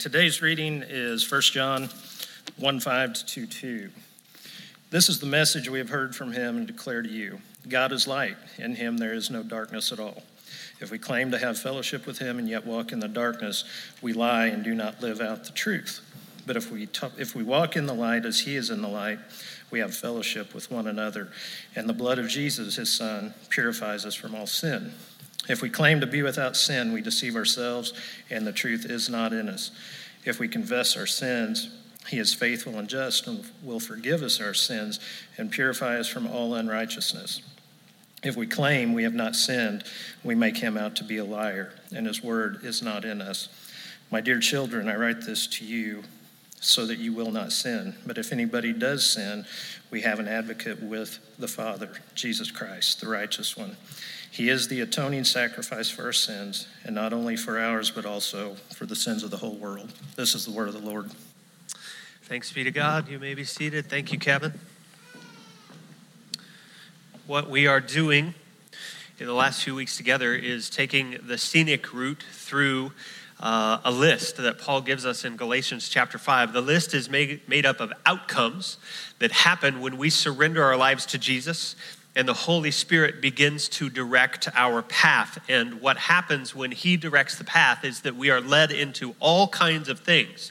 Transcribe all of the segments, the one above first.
Today's reading is 1 John 1 5 to 2 2. This is the message we have heard from him and declare to you God is light, in him there is no darkness at all. If we claim to have fellowship with him and yet walk in the darkness, we lie and do not live out the truth. But if we, t- if we walk in the light as he is in the light, we have fellowship with one another, and the blood of Jesus, his son, purifies us from all sin. If we claim to be without sin, we deceive ourselves, and the truth is not in us. If we confess our sins, he is faithful and just and will forgive us our sins and purify us from all unrighteousness. If we claim we have not sinned, we make him out to be a liar, and his word is not in us. My dear children, I write this to you so that you will not sin. But if anybody does sin, we have an advocate with the Father, Jesus Christ, the righteous one. He is the atoning sacrifice for our sins, and not only for ours, but also for the sins of the whole world. This is the word of the Lord. Thanks be to God. You may be seated. Thank you, Kevin. What we are doing in the last few weeks together is taking the scenic route through uh, a list that Paul gives us in Galatians chapter 5. The list is made, made up of outcomes that happen when we surrender our lives to Jesus and the Holy Spirit begins to direct our path. And what happens when He directs the path is that we are led into all kinds of things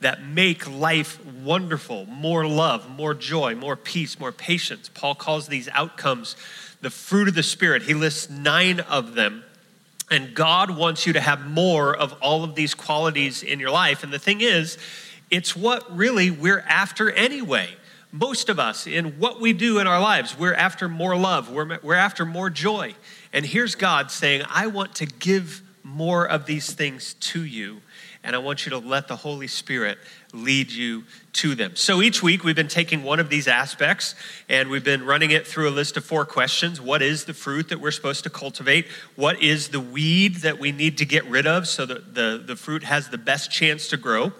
that make life wonderful more love, more joy, more peace, more patience. Paul calls these outcomes the fruit of the Spirit. He lists nine of them. And God wants you to have more of all of these qualities in your life. And the thing is, it's what really we're after anyway most of us in what we do in our lives, we're after more love, we're, we're after more joy. And here's God saying, I want to give more of these things to you, and I want you to let the Holy Spirit lead you to them. So each week we've been taking one of these aspects and we've been running it through a list of four questions. What is the fruit that we're supposed to cultivate? What is the weed that we need to get rid of so that the, the fruit has the best chance to grow?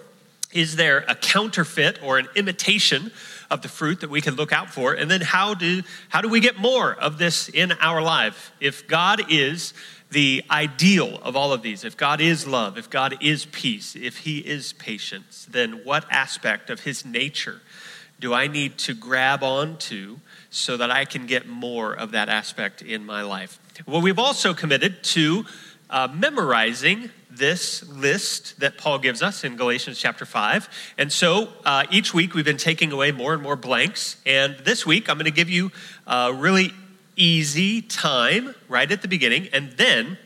Is there a counterfeit or an imitation of the fruit that we can look out for? And then how do, how do we get more of this in our life? If God is the ideal of all of these, if God is love, if God is peace, if He is patience, then what aspect of His nature do I need to grab onto so that I can get more of that aspect in my life? Well, we've also committed to uh, memorizing this list that Paul gives us in Galatians chapter 5. And so uh, each week we've been taking away more and more blanks. And this week I'm going to give you a really easy time right at the beginning. And then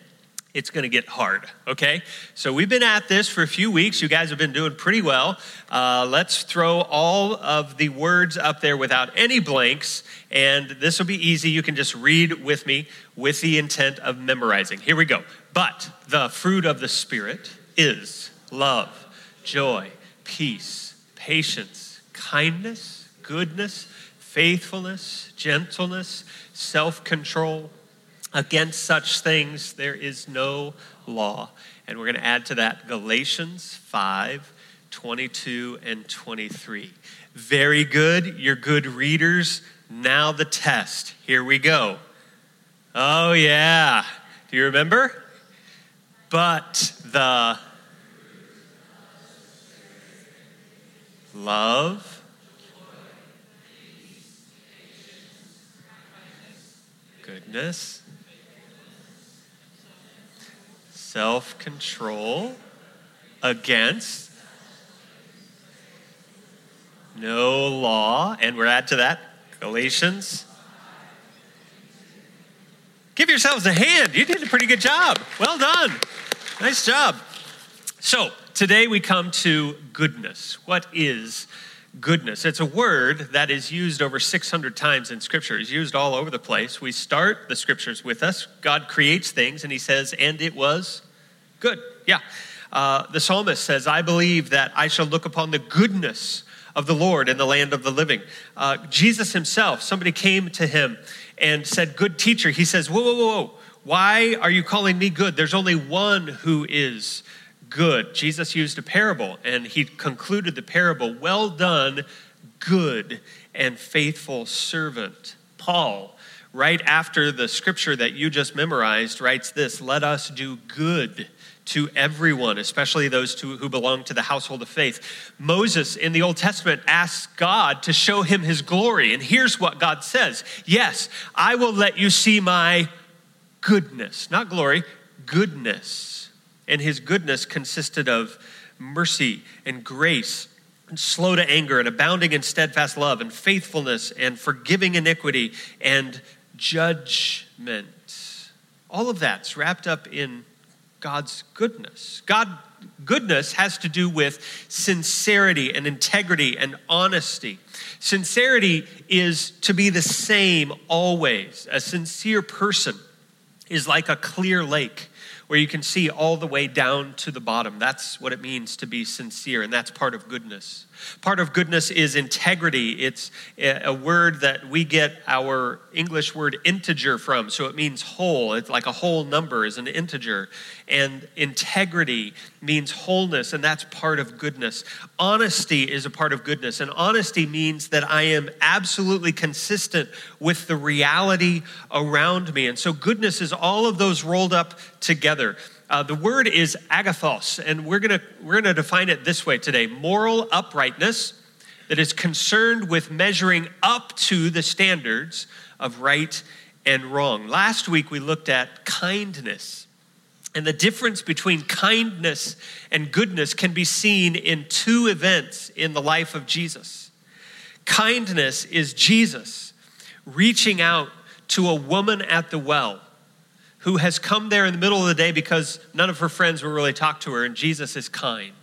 it's going to get hard, okay? So we've been at this for a few weeks. You guys have been doing pretty well. Uh, let's throw all of the words up there without any blanks, and this will be easy. You can just read with me with the intent of memorizing. Here we go. But the fruit of the Spirit is love, joy, peace, patience, kindness, goodness, faithfulness, gentleness, self control Against such things, there is no law. And we're going to add to that Galatians 5 22 and 23. Very good. You're good readers. Now the test. Here we go. Oh, yeah. Do you remember? But the love, goodness, self control against no law. And we're add to that Galatians. Give yourselves a hand. You did a pretty good job. Well done. Nice job. So, today we come to goodness. What is goodness. It's a word that is used over 600 times in Scripture. It's used all over the place. We start the Scriptures with us. God creates things, and He says, and it was good. Yeah. Uh, the psalmist says, I believe that I shall look upon the goodness of the Lord in the land of the living. Uh, Jesus himself, somebody came to him and said, Good teacher. He says, Whoa, whoa, whoa, whoa. Why are you calling me good? There's only one who is good. Jesus used a parable and he concluded the parable Well done, good and faithful servant. Paul, right after the scripture that you just memorized, writes this Let us do good to everyone, especially those who belong to the household of faith. Moses in the Old Testament asks God to show him his glory. And here's what God says Yes, I will let you see my goodness, not glory, goodness. And his goodness consisted of mercy and grace and slow to anger and abounding in steadfast love and faithfulness and forgiving iniquity and judgment. All of that's wrapped up in God's goodness. God goodness has to do with sincerity and integrity and honesty. Sincerity is to be the same always. A sincere person is like a clear lake where you can see all the way down to the bottom. That's what it means to be sincere, and that's part of goodness. Part of goodness is integrity. It's a word that we get our English word integer from. So it means whole. It's like a whole number is an integer. And integrity means wholeness, and that's part of goodness. Honesty is a part of goodness. And honesty means that I am absolutely consistent with the reality around me. And so goodness is all of those rolled up together. Uh, the word is agathos, and we're gonna we're gonna define it this way today moral uprightness that is concerned with measuring up to the standards of right and wrong. Last week we looked at kindness, and the difference between kindness and goodness can be seen in two events in the life of Jesus. Kindness is Jesus reaching out to a woman at the well who has come there in the middle of the day because none of her friends will really talk to her, and Jesus is kind.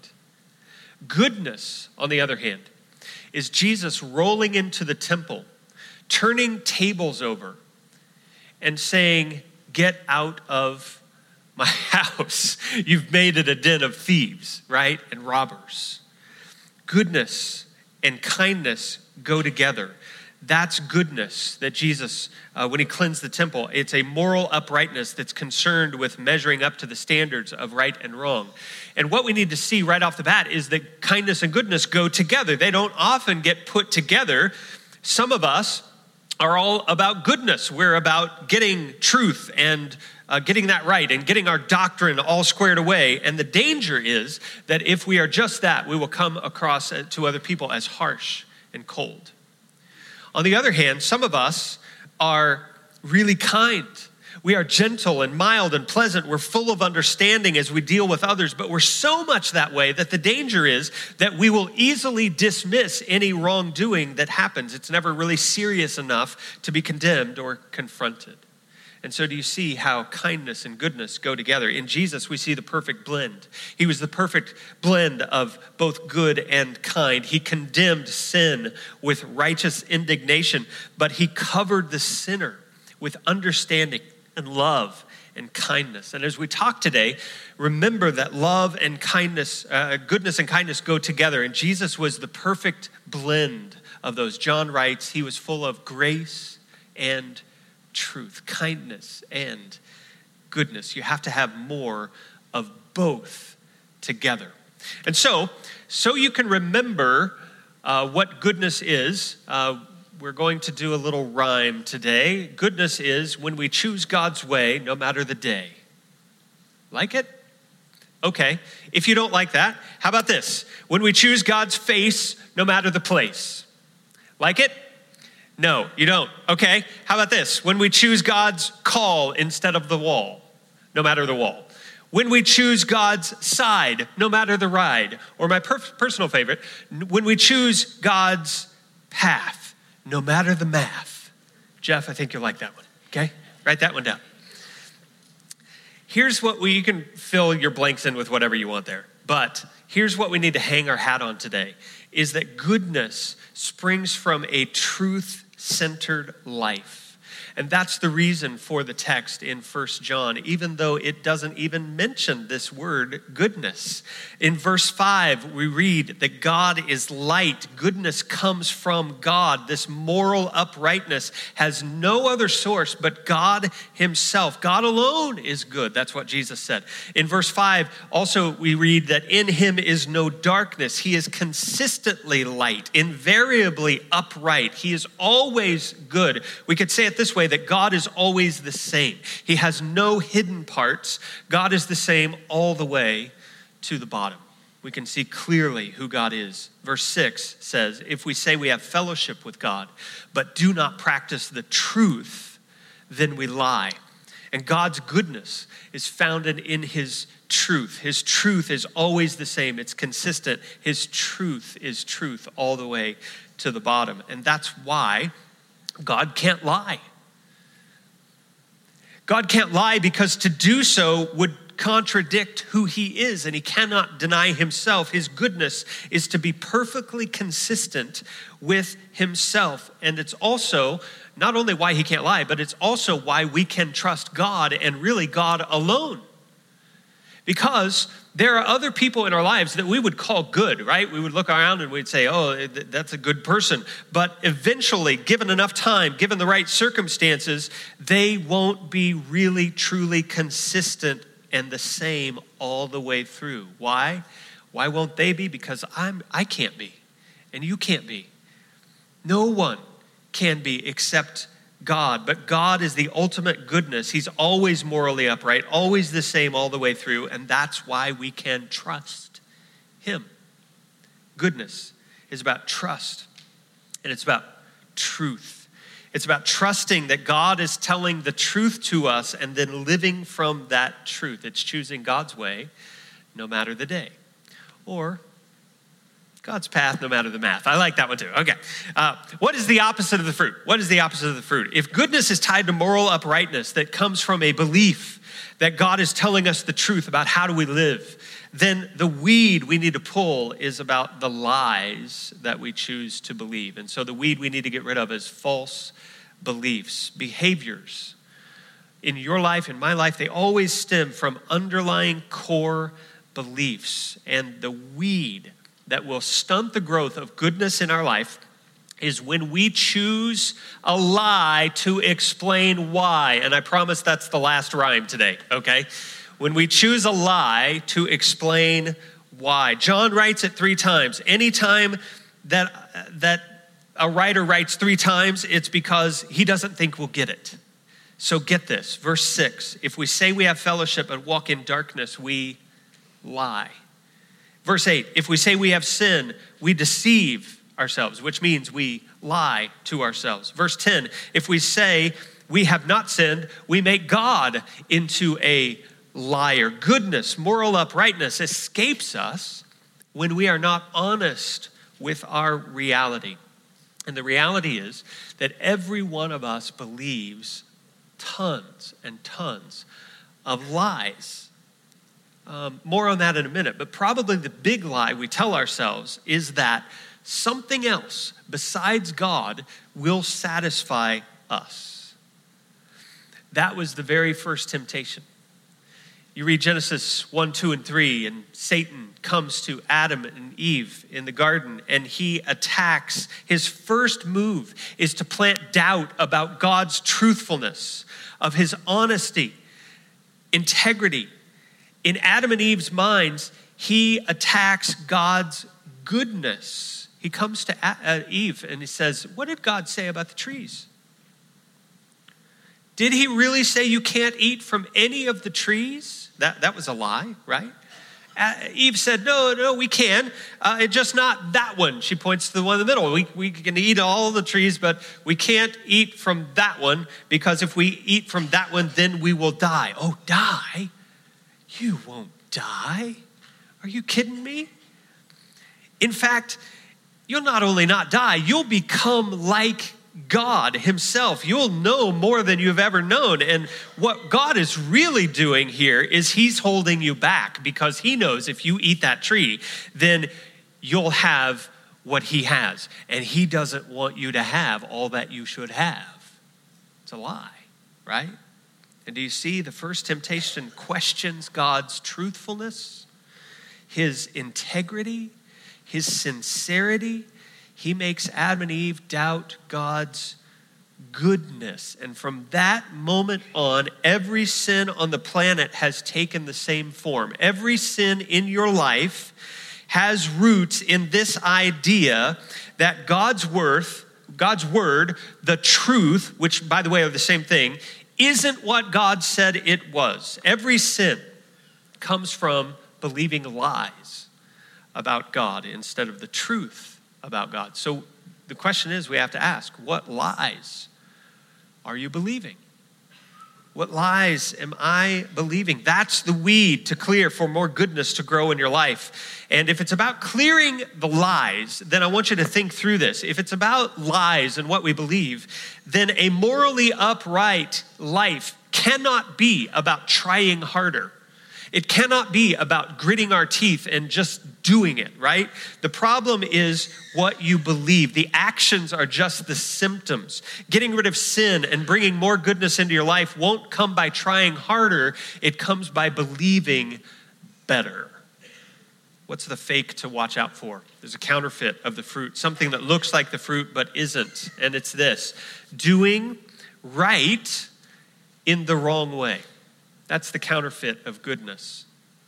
Goodness, on the other hand, is Jesus rolling into the temple, turning tables over, and saying, Get out of my house. You've made it a den of thieves, right? And robbers. Goodness and kindness go together. That's goodness that Jesus, uh, when he cleansed the temple, it's a moral uprightness that's concerned with measuring up to the standards of right and wrong. And what we need to see right off the bat is that kindness and goodness go together. They don't often get put together. Some of us are all about goodness, we're about getting truth and uh, getting that right and getting our doctrine all squared away. And the danger is that if we are just that, we will come across uh, to other people as harsh and cold. On the other hand, some of us are really kind. We are gentle and mild and pleasant. We're full of understanding as we deal with others, but we're so much that way that the danger is that we will easily dismiss any wrongdoing that happens. It's never really serious enough to be condemned or confronted. And so, do you see how kindness and goodness go together? In Jesus, we see the perfect blend. He was the perfect blend of both good and kind. He condemned sin with righteous indignation, but he covered the sinner with understanding and love and kindness. And as we talk today, remember that love and kindness, uh, goodness and kindness go together. And Jesus was the perfect blend of those. John writes, He was full of grace and truth, kindness, and goodness. You have to have more of both together. And so, so you can remember uh, what goodness is, uh, we're going to do a little rhyme today. Goodness is when we choose God's way, no matter the day. Like it? Okay. If you don't like that, how about this? When we choose God's face, no matter the place. Like it? No, you don't. Okay, how about this? When we choose God's call instead of the wall, no matter the wall. When we choose God's side, no matter the ride. Or my per- personal favorite, when we choose God's path, no matter the math. Jeff, I think you'll like that one. Okay, write that one down. Here's what we, you can fill your blanks in with whatever you want there. But here's what we need to hang our hat on today is that goodness springs from a truth centered life. And that's the reason for the text in First John, even though it doesn't even mention this word goodness. In verse 5, we read that God is light. Goodness comes from God. This moral uprightness has no other source but God Himself. God alone is good. That's what Jesus said. In verse 5, also we read that in Him is no darkness. He is consistently light, invariably upright. He is always good. We could say it this way way that God is always the same. He has no hidden parts. God is the same all the way to the bottom. We can see clearly who God is. Verse 6 says, If we say we have fellowship with God, but do not practice the truth, then we lie. And God's goodness is founded in His truth. His truth is always the same, it's consistent. His truth is truth all the way to the bottom. And that's why God can't lie. God can't lie because to do so would contradict who he is, and he cannot deny himself. His goodness is to be perfectly consistent with himself. And it's also not only why he can't lie, but it's also why we can trust God and really God alone. Because there are other people in our lives that we would call good, right? We would look around and we'd say, oh, that's a good person. But eventually, given enough time, given the right circumstances, they won't be really, truly consistent and the same all the way through. Why? Why won't they be? Because I'm, I can't be, and you can't be. No one can be except God, but God is the ultimate goodness. He's always morally upright, always the same all the way through, and that's why we can trust Him. Goodness is about trust, and it's about truth. It's about trusting that God is telling the truth to us and then living from that truth. It's choosing God's way no matter the day. Or God's path, no matter the math. I like that one too. Okay. Uh, what is the opposite of the fruit? What is the opposite of the fruit? If goodness is tied to moral uprightness that comes from a belief that God is telling us the truth about how do we live, then the weed we need to pull is about the lies that we choose to believe. And so the weed we need to get rid of is false beliefs, behaviors. In your life, in my life, they always stem from underlying core beliefs. And the weed that will stunt the growth of goodness in our life is when we choose a lie to explain why. And I promise that's the last rhyme today, okay? When we choose a lie to explain why. John writes it three times. Anytime that, that a writer writes three times, it's because he doesn't think we'll get it. So get this, verse six. If we say we have fellowship and walk in darkness, we lie. Verse 8 if we say we have sin, we deceive ourselves, which means we lie to ourselves. Verse 10 if we say we have not sinned, we make God into a liar. Goodness, moral uprightness escapes us when we are not honest with our reality. And the reality is that every one of us believes tons and tons of lies um, more on that in a minute, but probably the big lie we tell ourselves is that something else besides God will satisfy us. That was the very first temptation. You read Genesis 1, 2, and 3, and Satan comes to Adam and Eve in the garden and he attacks. His first move is to plant doubt about God's truthfulness, of his honesty, integrity, in Adam and Eve's minds, he attacks God's goodness. He comes to uh, Eve and he says, What did God say about the trees? Did he really say you can't eat from any of the trees? That, that was a lie, right? Eve said, No, no, we can. Uh, it's just not that one. She points to the one in the middle. We, we can eat all the trees, but we can't eat from that one because if we eat from that one, then we will die. Oh, die? You won't die. Are you kidding me? In fact, you'll not only not die, you'll become like God Himself. You'll know more than you've ever known. And what God is really doing here is He's holding you back because He knows if you eat that tree, then you'll have what He has. And He doesn't want you to have all that you should have. It's a lie, right? And do you see the first temptation questions God's truthfulness, his integrity, his sincerity? He makes Adam and Eve doubt God's goodness. And from that moment on, every sin on the planet has taken the same form. Every sin in your life has roots in this idea that God's worth God's word, the truth, which by the way are the same thing, isn't what God said it was. Every sin comes from believing lies about God instead of the truth about God. So the question is we have to ask what lies are you believing? What lies am I believing? That's the weed to clear for more goodness to grow in your life. And if it's about clearing the lies, then I want you to think through this. If it's about lies and what we believe, then a morally upright life cannot be about trying harder. It cannot be about gritting our teeth and just doing it, right? The problem is what you believe. The actions are just the symptoms. Getting rid of sin and bringing more goodness into your life won't come by trying harder, it comes by believing better. What's the fake to watch out for? There's a counterfeit of the fruit, something that looks like the fruit but isn't. And it's this doing right in the wrong way. That's the counterfeit of goodness.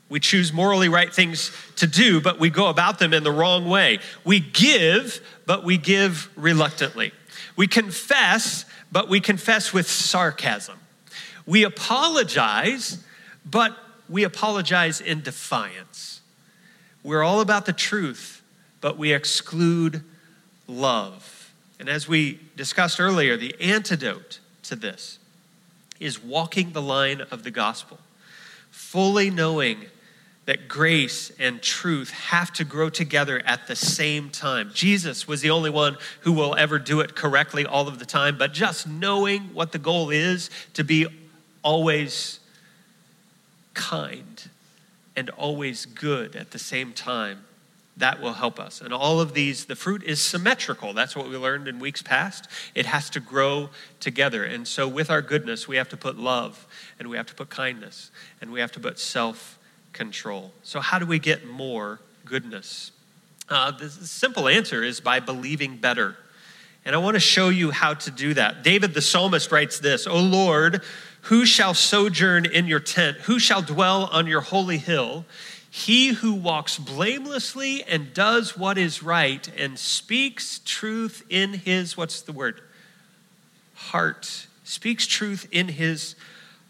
We choose morally right things to do, but we go about them in the wrong way. We give, but we give reluctantly. We confess, but we confess with sarcasm. We apologize, but we apologize in defiance. We're all about the truth, but we exclude love. And as we discussed earlier, the antidote to this is walking the line of the gospel, fully knowing that grace and truth have to grow together at the same time. Jesus was the only one who will ever do it correctly all of the time, but just knowing what the goal is to be always kind and always good at the same time that will help us. And all of these, the fruit is symmetrical. That's what we learned in weeks past. It has to grow together. And so, with our goodness, we have to put love, and we have to put kindness, and we have to put self control. So, how do we get more goodness? Uh, the simple answer is by believing better. And I want to show you how to do that. David the psalmist writes this O Lord, who shall sojourn in your tent? Who shall dwell on your holy hill? He who walks blamelessly and does what is right and speaks truth in his, what's the word? Heart. Speaks truth in his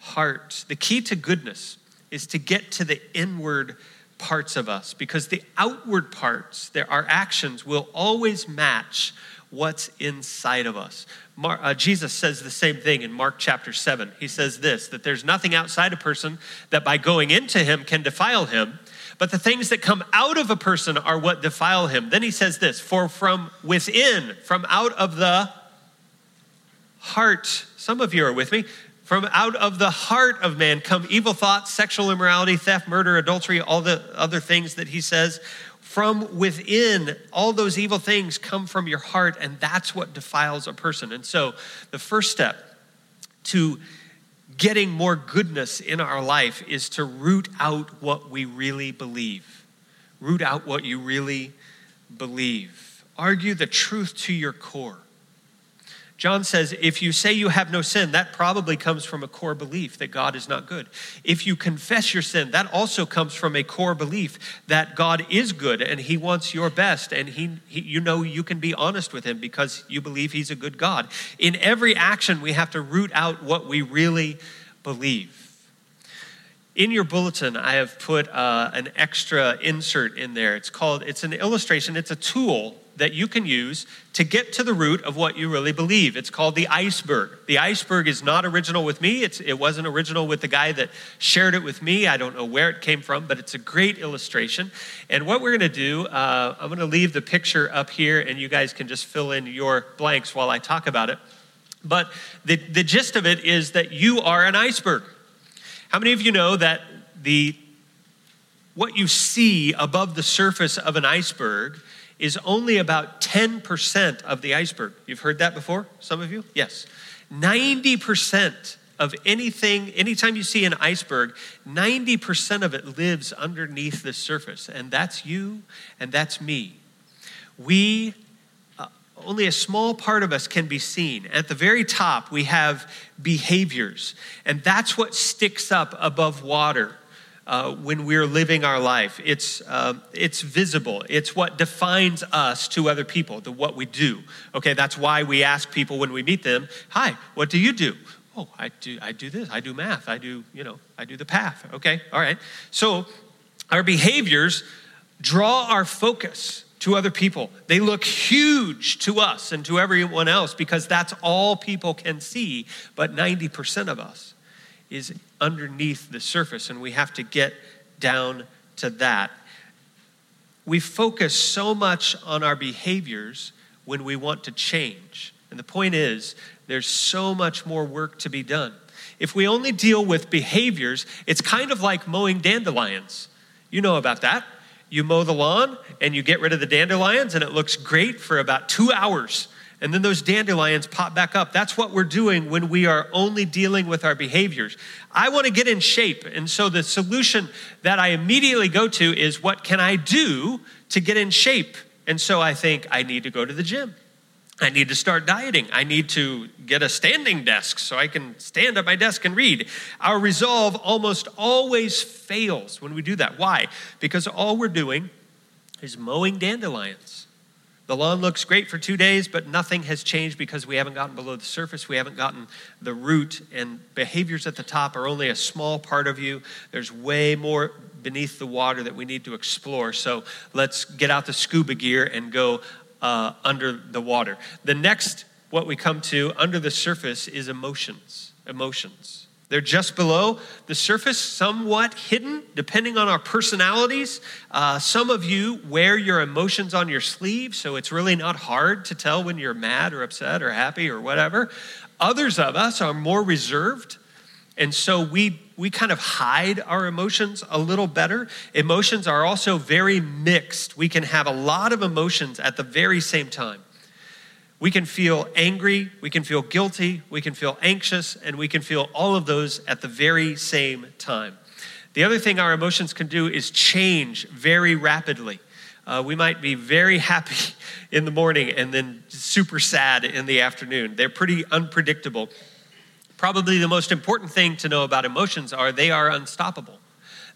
heart. The key to goodness is to get to the inward parts of us because the outward parts, there, our actions, will always match what's inside of us. Mar, uh, Jesus says the same thing in Mark chapter 7. He says this that there's nothing outside a person that by going into him can defile him but the things that come out of a person are what defile him. Then he says this For from within, from out of the heart, some of you are with me, from out of the heart of man come evil thoughts, sexual immorality, theft, murder, adultery, all the other things that he says. From within, all those evil things come from your heart, and that's what defiles a person. And so, the first step to getting more goodness in our life is to root out what we really believe. Root out what you really believe. Argue the truth to your core. John says, if you say you have no sin, that probably comes from a core belief that God is not good. If you confess your sin, that also comes from a core belief that God is good and He wants your best, and he, he, you know you can be honest with Him because you believe He's a good God. In every action, we have to root out what we really believe. In your bulletin, I have put uh, an extra insert in there. It's called, it's an illustration, it's a tool that you can use to get to the root of what you really believe. It's called the iceberg. The iceberg is not original with me. It's, it wasn't original with the guy that shared it with me. I don't know where it came from, but it's a great illustration. And what we're going to do, uh, I'm going to leave the picture up here, and you guys can just fill in your blanks while I talk about it. But the, the gist of it is that you are an iceberg. How many of you know that the what you see above the surface of an iceberg is only about 10% of the iceberg. You've heard that before, some of you? Yes. 90% of anything, anytime you see an iceberg, 90% of it lives underneath the surface. And that's you and that's me. We, uh, only a small part of us can be seen. At the very top, we have behaviors, and that's what sticks up above water uh, when we're living our life. It's, uh, it's visible. It's what defines us to other people, the, what we do. Okay, that's why we ask people when we meet them, Hi, what do you do? Oh, I do, I do this. I do math. I do, you know, I do the path. Okay, all right. So our behaviors draw our focus to other people. They look huge to us and to everyone else because that's all people can see. But 90% of us is underneath the surface, and we have to get down to that. We focus so much on our behaviors when we want to change. And the point is, there's so much more work to be done. If we only deal with behaviors, it's kind of like mowing dandelions. You know about that you mow the lawn and you get rid of the dandelions, and it looks great for about two hours. And then those dandelions pop back up. That's what we're doing when we are only dealing with our behaviors. I want to get in shape. And so the solution that I immediately go to is what can I do to get in shape? And so I think I need to go to the gym. I need to start dieting. I need to get a standing desk so I can stand at my desk and read. Our resolve almost always fails when we do that. Why? Because all we're doing is mowing dandelions. The lawn looks great for two days, but nothing has changed because we haven't gotten below the surface. We haven't gotten the root, and behaviors at the top are only a small part of you. There's way more beneath the water that we need to explore. So let's get out the scuba gear and go uh, under the water. The next, what we come to under the surface, is emotions. Emotions. They're just below the surface, somewhat hidden, depending on our personalities. Uh, some of you wear your emotions on your sleeve, so it's really not hard to tell when you're mad or upset or happy or whatever. Others of us are more reserved. And so we, we kind of hide our emotions a little better. Emotions are also very mixed. We can have a lot of emotions at the very same time. We can feel angry, we can feel guilty, we can feel anxious, and we can feel all of those at the very same time. The other thing our emotions can do is change very rapidly. Uh, we might be very happy in the morning and then super sad in the afternoon. They're pretty unpredictable. Probably the most important thing to know about emotions are they are unstoppable.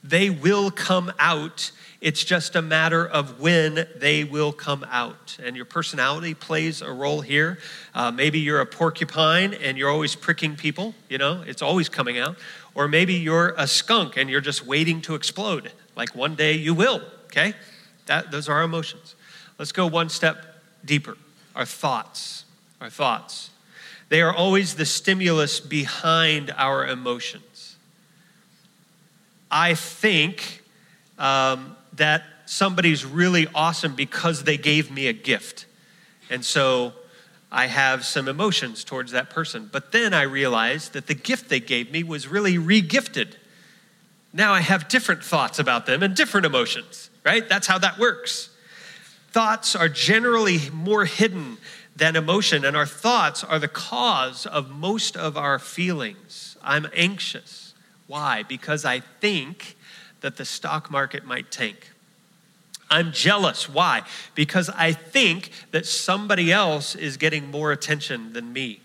They will come out. It's just a matter of when they will come out. And your personality plays a role here. Uh, maybe you're a porcupine and you're always pricking people, you know, it's always coming out. Or maybe you're a skunk and you're just waiting to explode. Like one day you will, okay? That, those are our emotions. Let's go one step deeper. Our thoughts. Our thoughts. They are always the stimulus behind our emotions. I think um, that somebody's really awesome because they gave me a gift. And so I have some emotions towards that person. But then I realized that the gift they gave me was really regifted. Now I have different thoughts about them and different emotions, right? That's how that works. Thoughts are generally more hidden than emotion, and our thoughts are the cause of most of our feelings. I'm anxious. Why? Because I think that the stock market might tank. I'm jealous. Why? Because I think that somebody else is getting more attention than me.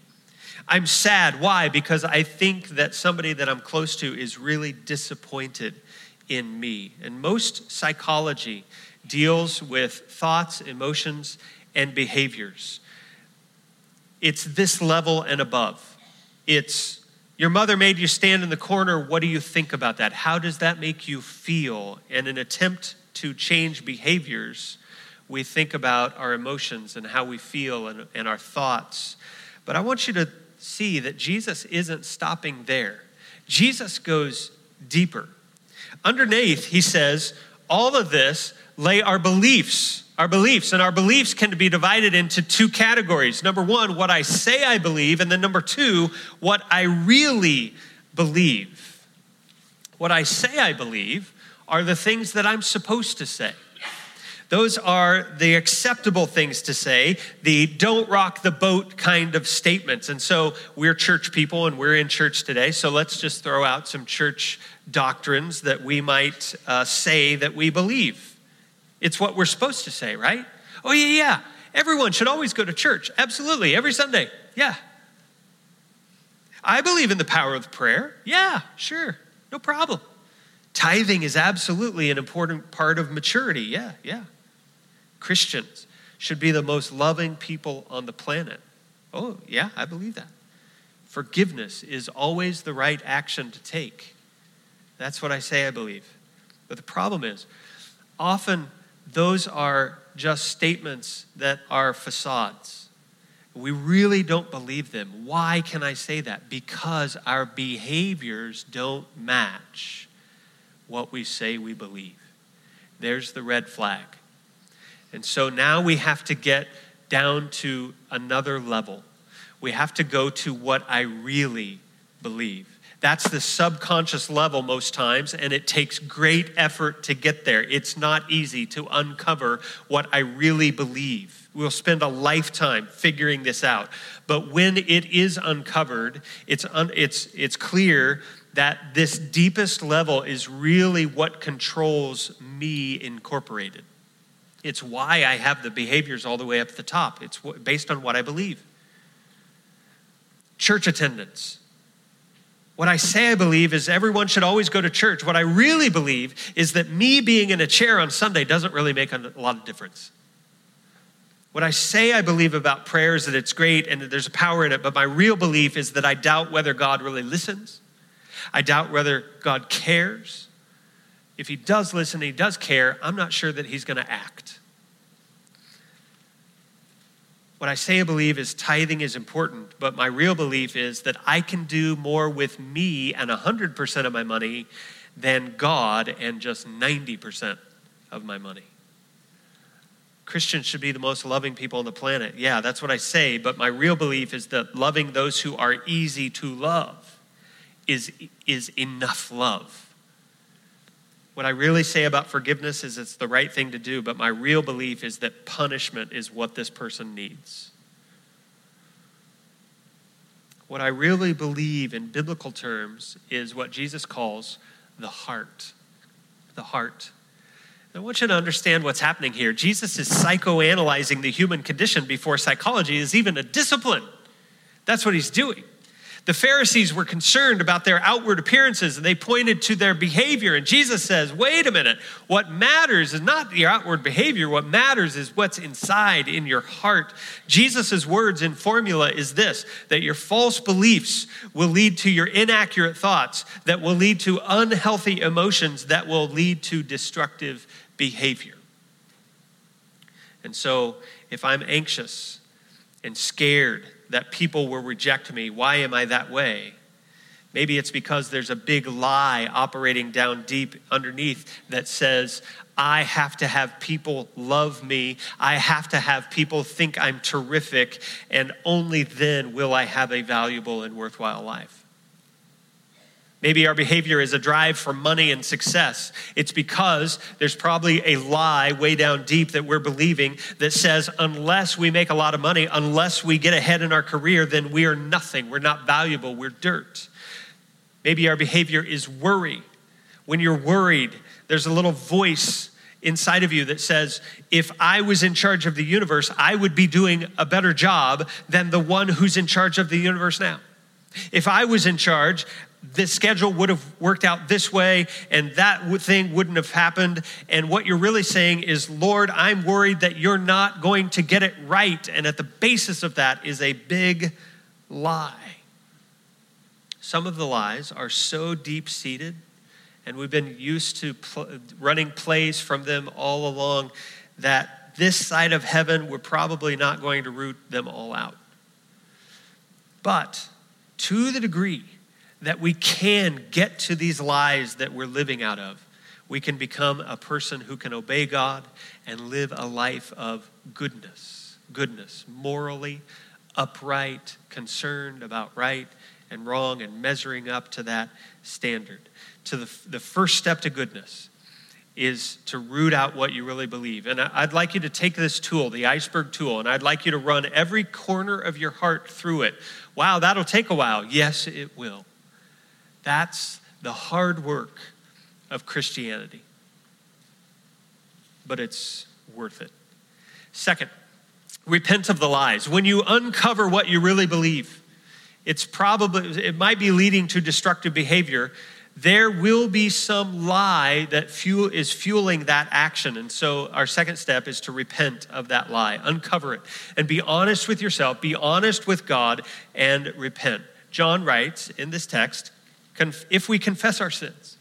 I'm sad. Why? Because I think that somebody that I'm close to is really disappointed in me. And most psychology deals with thoughts, emotions, and behaviors. It's this level and above. It's your mother made you stand in the corner. What do you think about that? How does that make you feel? In an attempt to change behaviors, we think about our emotions and how we feel and, and our thoughts. But I want you to see that Jesus isn't stopping there. Jesus goes deeper. Underneath, he says, all of this lay our beliefs our beliefs. And our beliefs can be divided into two categories. Number one, what I say I believe, and then number two, what I really believe. What I say I believe are the things that I'm supposed to say. Those are the acceptable things to say, the don't rock the boat kind of statements. And so we're church people and we're in church today. So let's just throw out some church doctrines that we might uh, say that we believe. It's what we're supposed to say, right? Oh, yeah, yeah. Everyone should always go to church. Absolutely. Every Sunday. Yeah. I believe in the power of prayer. Yeah, sure. No problem. Tithing is absolutely an important part of maturity. Yeah, yeah. Christians should be the most loving people on the planet. Oh, yeah, I believe that. Forgiveness is always the right action to take. That's what I say I believe. But the problem is, often those are just statements that are facades. We really don't believe them. Why can I say that? Because our behaviors don't match what we say we believe. There's the red flag. And so now we have to get down to another level. We have to go to what I really believe. That's the subconscious level most times, and it takes great effort to get there. It's not easy to uncover what I really believe. We'll spend a lifetime figuring this out. But when it is uncovered, it's, un, it's, it's clear that this deepest level is really what controls me incorporated. It's why I have the behaviors all the way up the top. It's based on what I believe. Church attendance what I say I believe is everyone should always go to church. What I really believe is that me being in a chair on Sunday doesn't really make a lot of difference. What I say I believe about prayer is that it's great and that there's a power in it, but my real belief is that I doubt whether God really listens. I doubt whether God cares. If He does listen, He does care, I'm not sure that He's going to act. What I say I believe is tithing is important, but my real belief is that I can do more with me and 100% of my money than God and just 90% of my money. Christians should be the most loving people on the planet. Yeah, that's what I say, but my real belief is that loving those who are easy to love is, is enough love. What I really say about forgiveness is it's the right thing to do, but my real belief is that punishment is what this person needs. What I really believe in biblical terms is what Jesus calls the heart. The heart. I want you to understand what's happening here. Jesus is psychoanalyzing the human condition before psychology is even a discipline. That's what he's doing. The Pharisees were concerned about their outward appearances and they pointed to their behavior. And Jesus says, wait a minute, what matters is not your outward behavior, what matters is what's inside in your heart. Jesus' words in formula is this that your false beliefs will lead to your inaccurate thoughts, that will lead to unhealthy emotions, that will lead to destructive behavior. And so, if I'm anxious and scared that people will reject me. Why am I that way? Maybe it's because there's a big lie operating down deep underneath that says, I have to have people love me. I have to have people think I'm terrific, and only then will I have a valuable and worthwhile life. Maybe our behavior is a drive for money and success. It's because there's probably a lie way down deep that we're believing that says, unless we make a lot of money, unless we get ahead in our career, then we are nothing. We're not valuable. We're dirt. Maybe our behavior is worry. When you're worried, there's a little voice inside of you that says, if I was in charge of the universe, I would be doing a better job than the one who's in charge of the universe now. If I was in charge, this schedule would have worked out this way and that thing wouldn't have happened. And what you're really saying is, Lord, I'm worried that you're not going to get it right. And at the basis of that is a big lie. Some of the lies are so deep seated, and we've been used to pl- running plays from them all along, that this side of heaven, we're probably not going to root them all out. But to the degree that we can get to these lies that we're living out of, we can become a person who can obey God and live a life of goodness, goodness, morally upright, concerned about right and wrong, and measuring up to that standard. To the, the first step to goodness is to root out what you really believe. And I'd like you to take this tool, the iceberg tool, and I'd like you to run every corner of your heart through it. Wow, that'll take a while. Yes, it will. That's the hard work of Christianity. But it's worth it. Second, repent of the lies. When you uncover what you really believe, it's probably it might be leading to destructive behavior there will be some lie that fuel, is fueling that action. And so, our second step is to repent of that lie, uncover it, and be honest with yourself, be honest with God, and repent. John writes in this text if we confess our sins,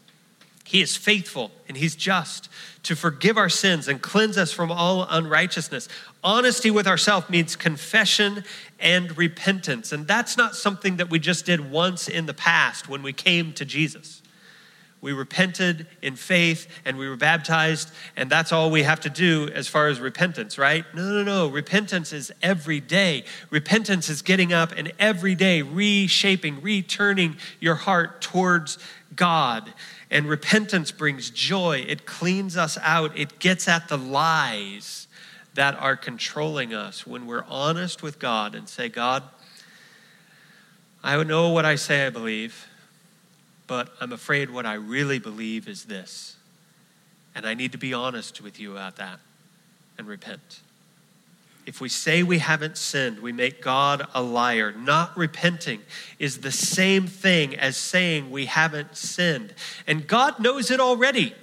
he is faithful and he's just to forgive our sins and cleanse us from all unrighteousness. Honesty with ourselves means confession and repentance. And that's not something that we just did once in the past when we came to Jesus. We repented in faith and we were baptized, and that's all we have to do as far as repentance, right? No, no, no. Repentance is every day. Repentance is getting up and every day reshaping, returning your heart towards God. And repentance brings joy, it cleans us out, it gets at the lies that are controlling us when we're honest with God and say, God, I know what I say I believe, but I'm afraid what I really believe is this. And I need to be honest with you about that and repent. If we say we haven't sinned, we make God a liar. Not repenting is the same thing as saying we haven't sinned. And God knows it already.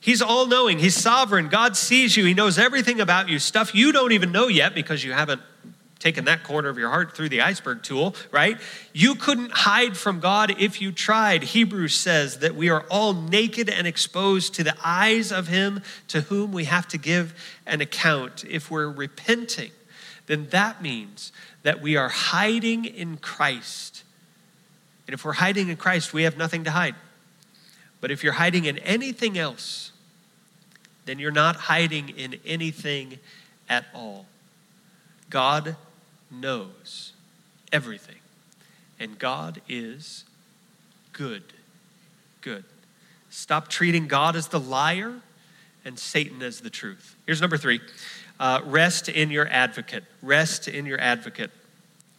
He's all knowing, He's sovereign. God sees you, He knows everything about you, stuff you don't even know yet because you haven't taken that corner of your heart through the iceberg tool, right? You couldn't hide from God if you tried. Hebrews says that we are all naked and exposed to the eyes of Him to whom we have to give an account. If we're repenting, then that means that we are hiding in Christ. And if we're hiding in Christ, we have nothing to hide. But if you're hiding in anything else, then you're not hiding in anything at all. God knows everything. And God is good. Good. Stop treating God as the liar and Satan as the truth. Here's number three uh, rest in your advocate. Rest in your advocate.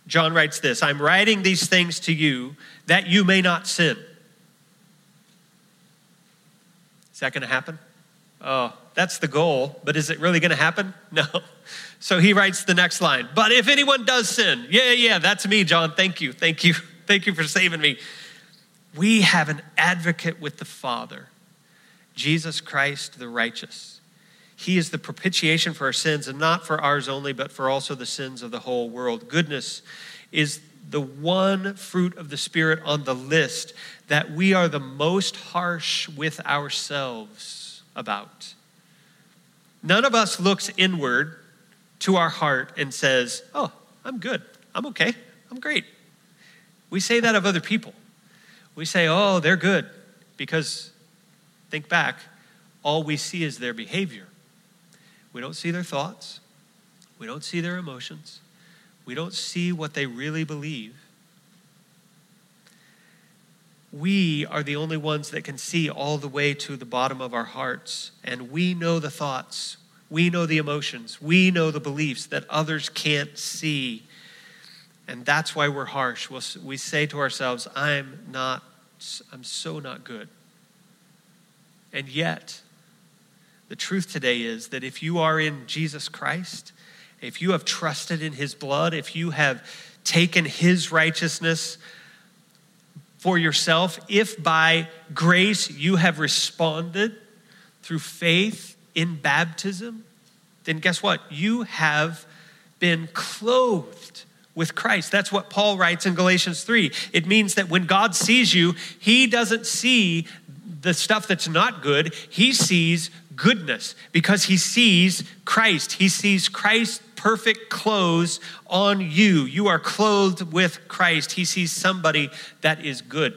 John writes this I'm writing these things to you that you may not sin. Is that going to happen? Oh, that's the goal, but is it really going to happen? No. So he writes the next line. But if anyone does sin, yeah, yeah, that's me, John. Thank you. Thank you. Thank you for saving me. We have an advocate with the Father, Jesus Christ the righteous. He is the propitiation for our sins, and not for ours only, but for also the sins of the whole world. Goodness is the one fruit of the Spirit on the list that we are the most harsh with ourselves about. None of us looks inward to our heart and says, Oh, I'm good. I'm okay. I'm great. We say that of other people. We say, Oh, they're good. Because think back, all we see is their behavior. We don't see their thoughts, we don't see their emotions, we don't see what they really believe. We are the only ones that can see all the way to the bottom of our hearts, and we know the thoughts, we know the emotions, we know the beliefs that others can't see. And that's why we're harsh. We'll, we say to ourselves, I'm not, I'm so not good. And yet, the truth today is that if you are in Jesus Christ, if you have trusted in his blood, if you have taken his righteousness for yourself, if by grace you have responded through faith in baptism, then guess what? You have been clothed with Christ. That's what Paul writes in Galatians 3. It means that when God sees you, he doesn't see the stuff that's not good, he sees goodness because he sees Christ. He sees Christ perfect clothes on you. You are clothed with Christ. He sees somebody that is good.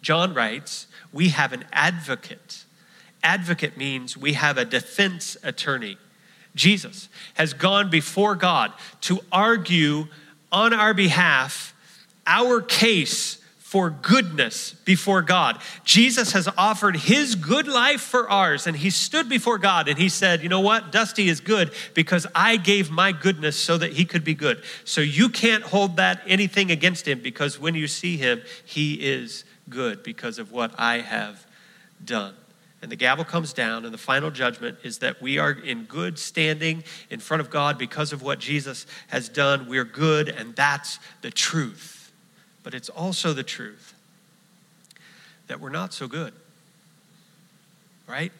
John writes, We have an advocate. Advocate means we have a defense attorney. Jesus has gone before God to argue on our behalf our case for goodness before God. Jesus has offered his good life for ours, and he stood before God and he said, You know what? Dusty is good because I gave my goodness so that he could be good. So you can't hold that anything against him because when you see him, he is good because of what I have done. And the gavel comes down, and the final judgment is that we are in good standing in front of God because of what Jesus has done. We're good, and that's the truth but it's also the truth that we're not so good. Right?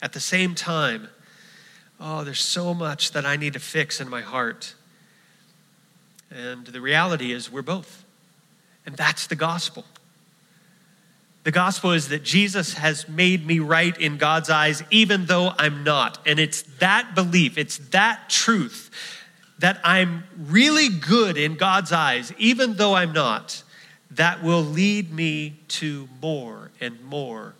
At the same time, oh, there's so much that I need to fix in my heart. And the reality is, we're both. And that's the gospel. The gospel is that Jesus has made me right in God's eyes, even though I'm not. And it's that belief, it's that truth that I'm really good in God's eyes, even though I'm not, that will lead me to more and more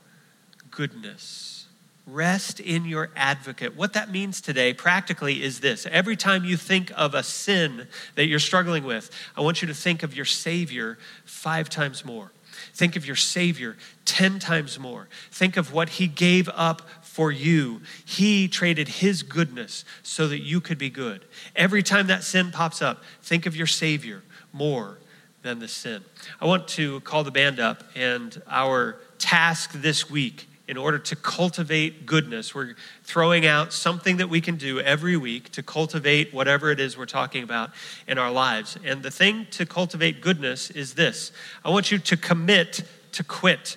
goodness. Rest in your advocate. What that means today, practically, is this every time you think of a sin that you're struggling with, I want you to think of your Savior five times more. Think of your Savior 10 times more. Think of what He gave up for you. He traded His goodness so that you could be good. Every time that sin pops up, think of your Savior more than the sin. I want to call the band up, and our task this week in order to cultivate goodness. We're throwing out something that we can do every week to cultivate whatever it is we're talking about in our lives. And the thing to cultivate goodness is this I want you to commit to quit.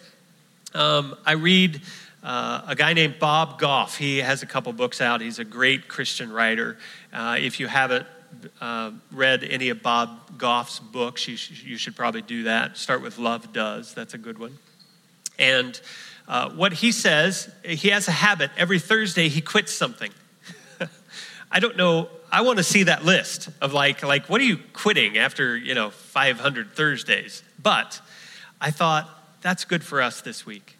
Um, I read. Uh, a guy named Bob Goff. He has a couple books out. He's a great Christian writer. Uh, if you haven't uh, read any of Bob Goff's books, you, sh- you should probably do that. Start with Love Does, that's a good one. And uh, what he says, he has a habit. Every Thursday, he quits something. I don't know. I want to see that list of like, like, what are you quitting after, you know, 500 Thursdays? But I thought that's good for us this week.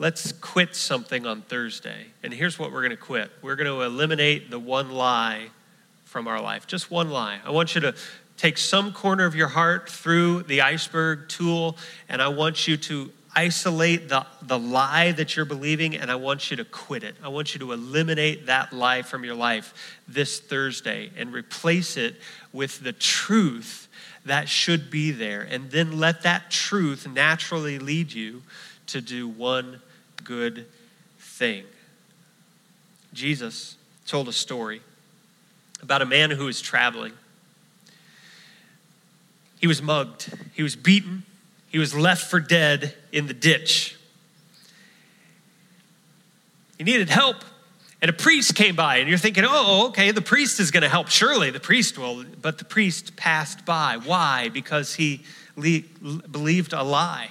Let's quit something on Thursday. And here's what we're going to quit we're going to eliminate the one lie from our life, just one lie. I want you to take some corner of your heart through the iceberg tool, and I want you to isolate the, the lie that you're believing and I want you to quit it. I want you to eliminate that lie from your life this Thursday and replace it with the truth that should be there. And then let that truth naturally lead you to do one good thing. Jesus told a story about a man who was traveling. He was mugged, he was beaten, he was left for dead in the ditch. He needed help. And a priest came by, and you're thinking, oh, okay, the priest is going to help. Surely the priest will. But the priest passed by. Why? Because he le- believed a lie.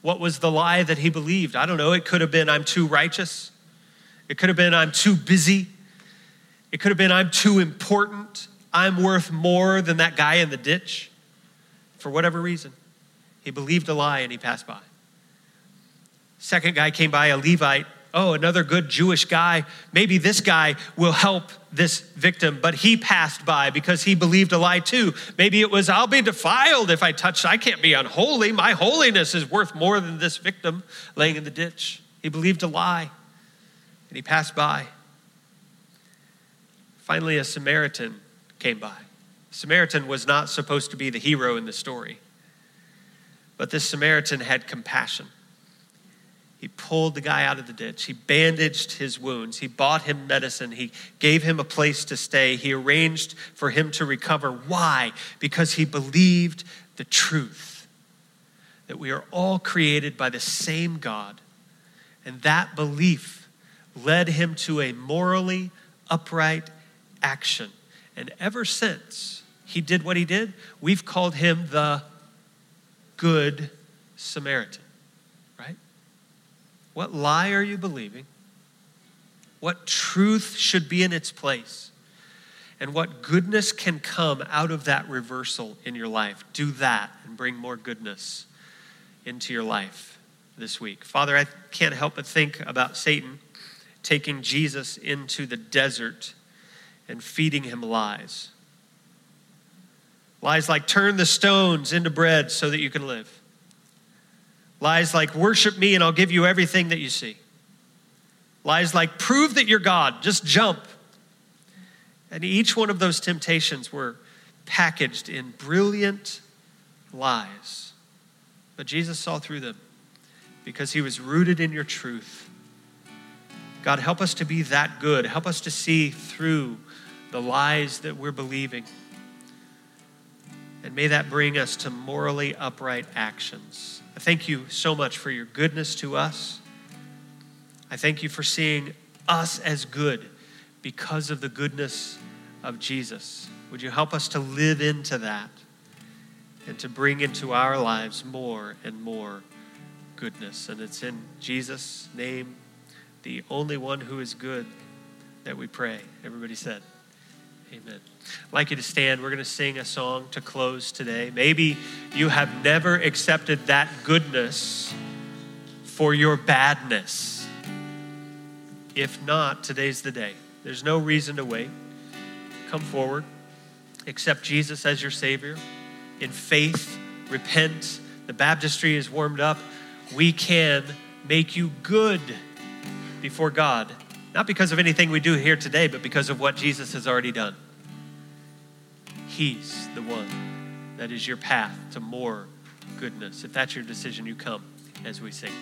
What was the lie that he believed? I don't know. It could have been, I'm too righteous. It could have been, I'm too busy. It could have been, I'm too important. I'm worth more than that guy in the ditch. For whatever reason. He believed a lie and he passed by. Second guy came by, a Levite. Oh, another good Jewish guy. Maybe this guy will help this victim, but he passed by because he believed a lie too. Maybe it was, I'll be defiled if I touch, I can't be unholy. My holiness is worth more than this victim laying in the ditch. He believed a lie and he passed by. Finally, a Samaritan came by. Samaritan was not supposed to be the hero in the story. But this Samaritan had compassion. He pulled the guy out of the ditch. He bandaged his wounds. He bought him medicine. He gave him a place to stay. He arranged for him to recover. Why? Because he believed the truth that we are all created by the same God. And that belief led him to a morally upright action. And ever since he did what he did, we've called him the Good Samaritan? What lie are you believing? What truth should be in its place? And what goodness can come out of that reversal in your life? Do that and bring more goodness into your life this week. Father, I can't help but think about Satan taking Jesus into the desert and feeding him lies. Lies like turn the stones into bread so that you can live. Lies like worship me and I'll give you everything that you see. Lies like prove that you're God, just jump. And each one of those temptations were packaged in brilliant lies. But Jesus saw through them because he was rooted in your truth. God, help us to be that good. Help us to see through the lies that we're believing And may that bring us to morally upright actions. I thank you so much for your goodness to us. I thank you for seeing us as good because of the goodness of Jesus. Would you help us to live into that and to bring into our lives more and more goodness? And it's in Jesus' name, the only one who is good, that we pray. Everybody said, Amen. I'd like you to stand. We're going to sing a song to close today. Maybe you have never accepted that goodness for your badness. If not, today's the day. There's no reason to wait. Come forward, accept Jesus as your Savior. In faith, repent. The baptistry is warmed up. We can make you good before God, not because of anything we do here today, but because of what Jesus has already done. He's the one that is your path to more goodness. If that's your decision, you come as we sing.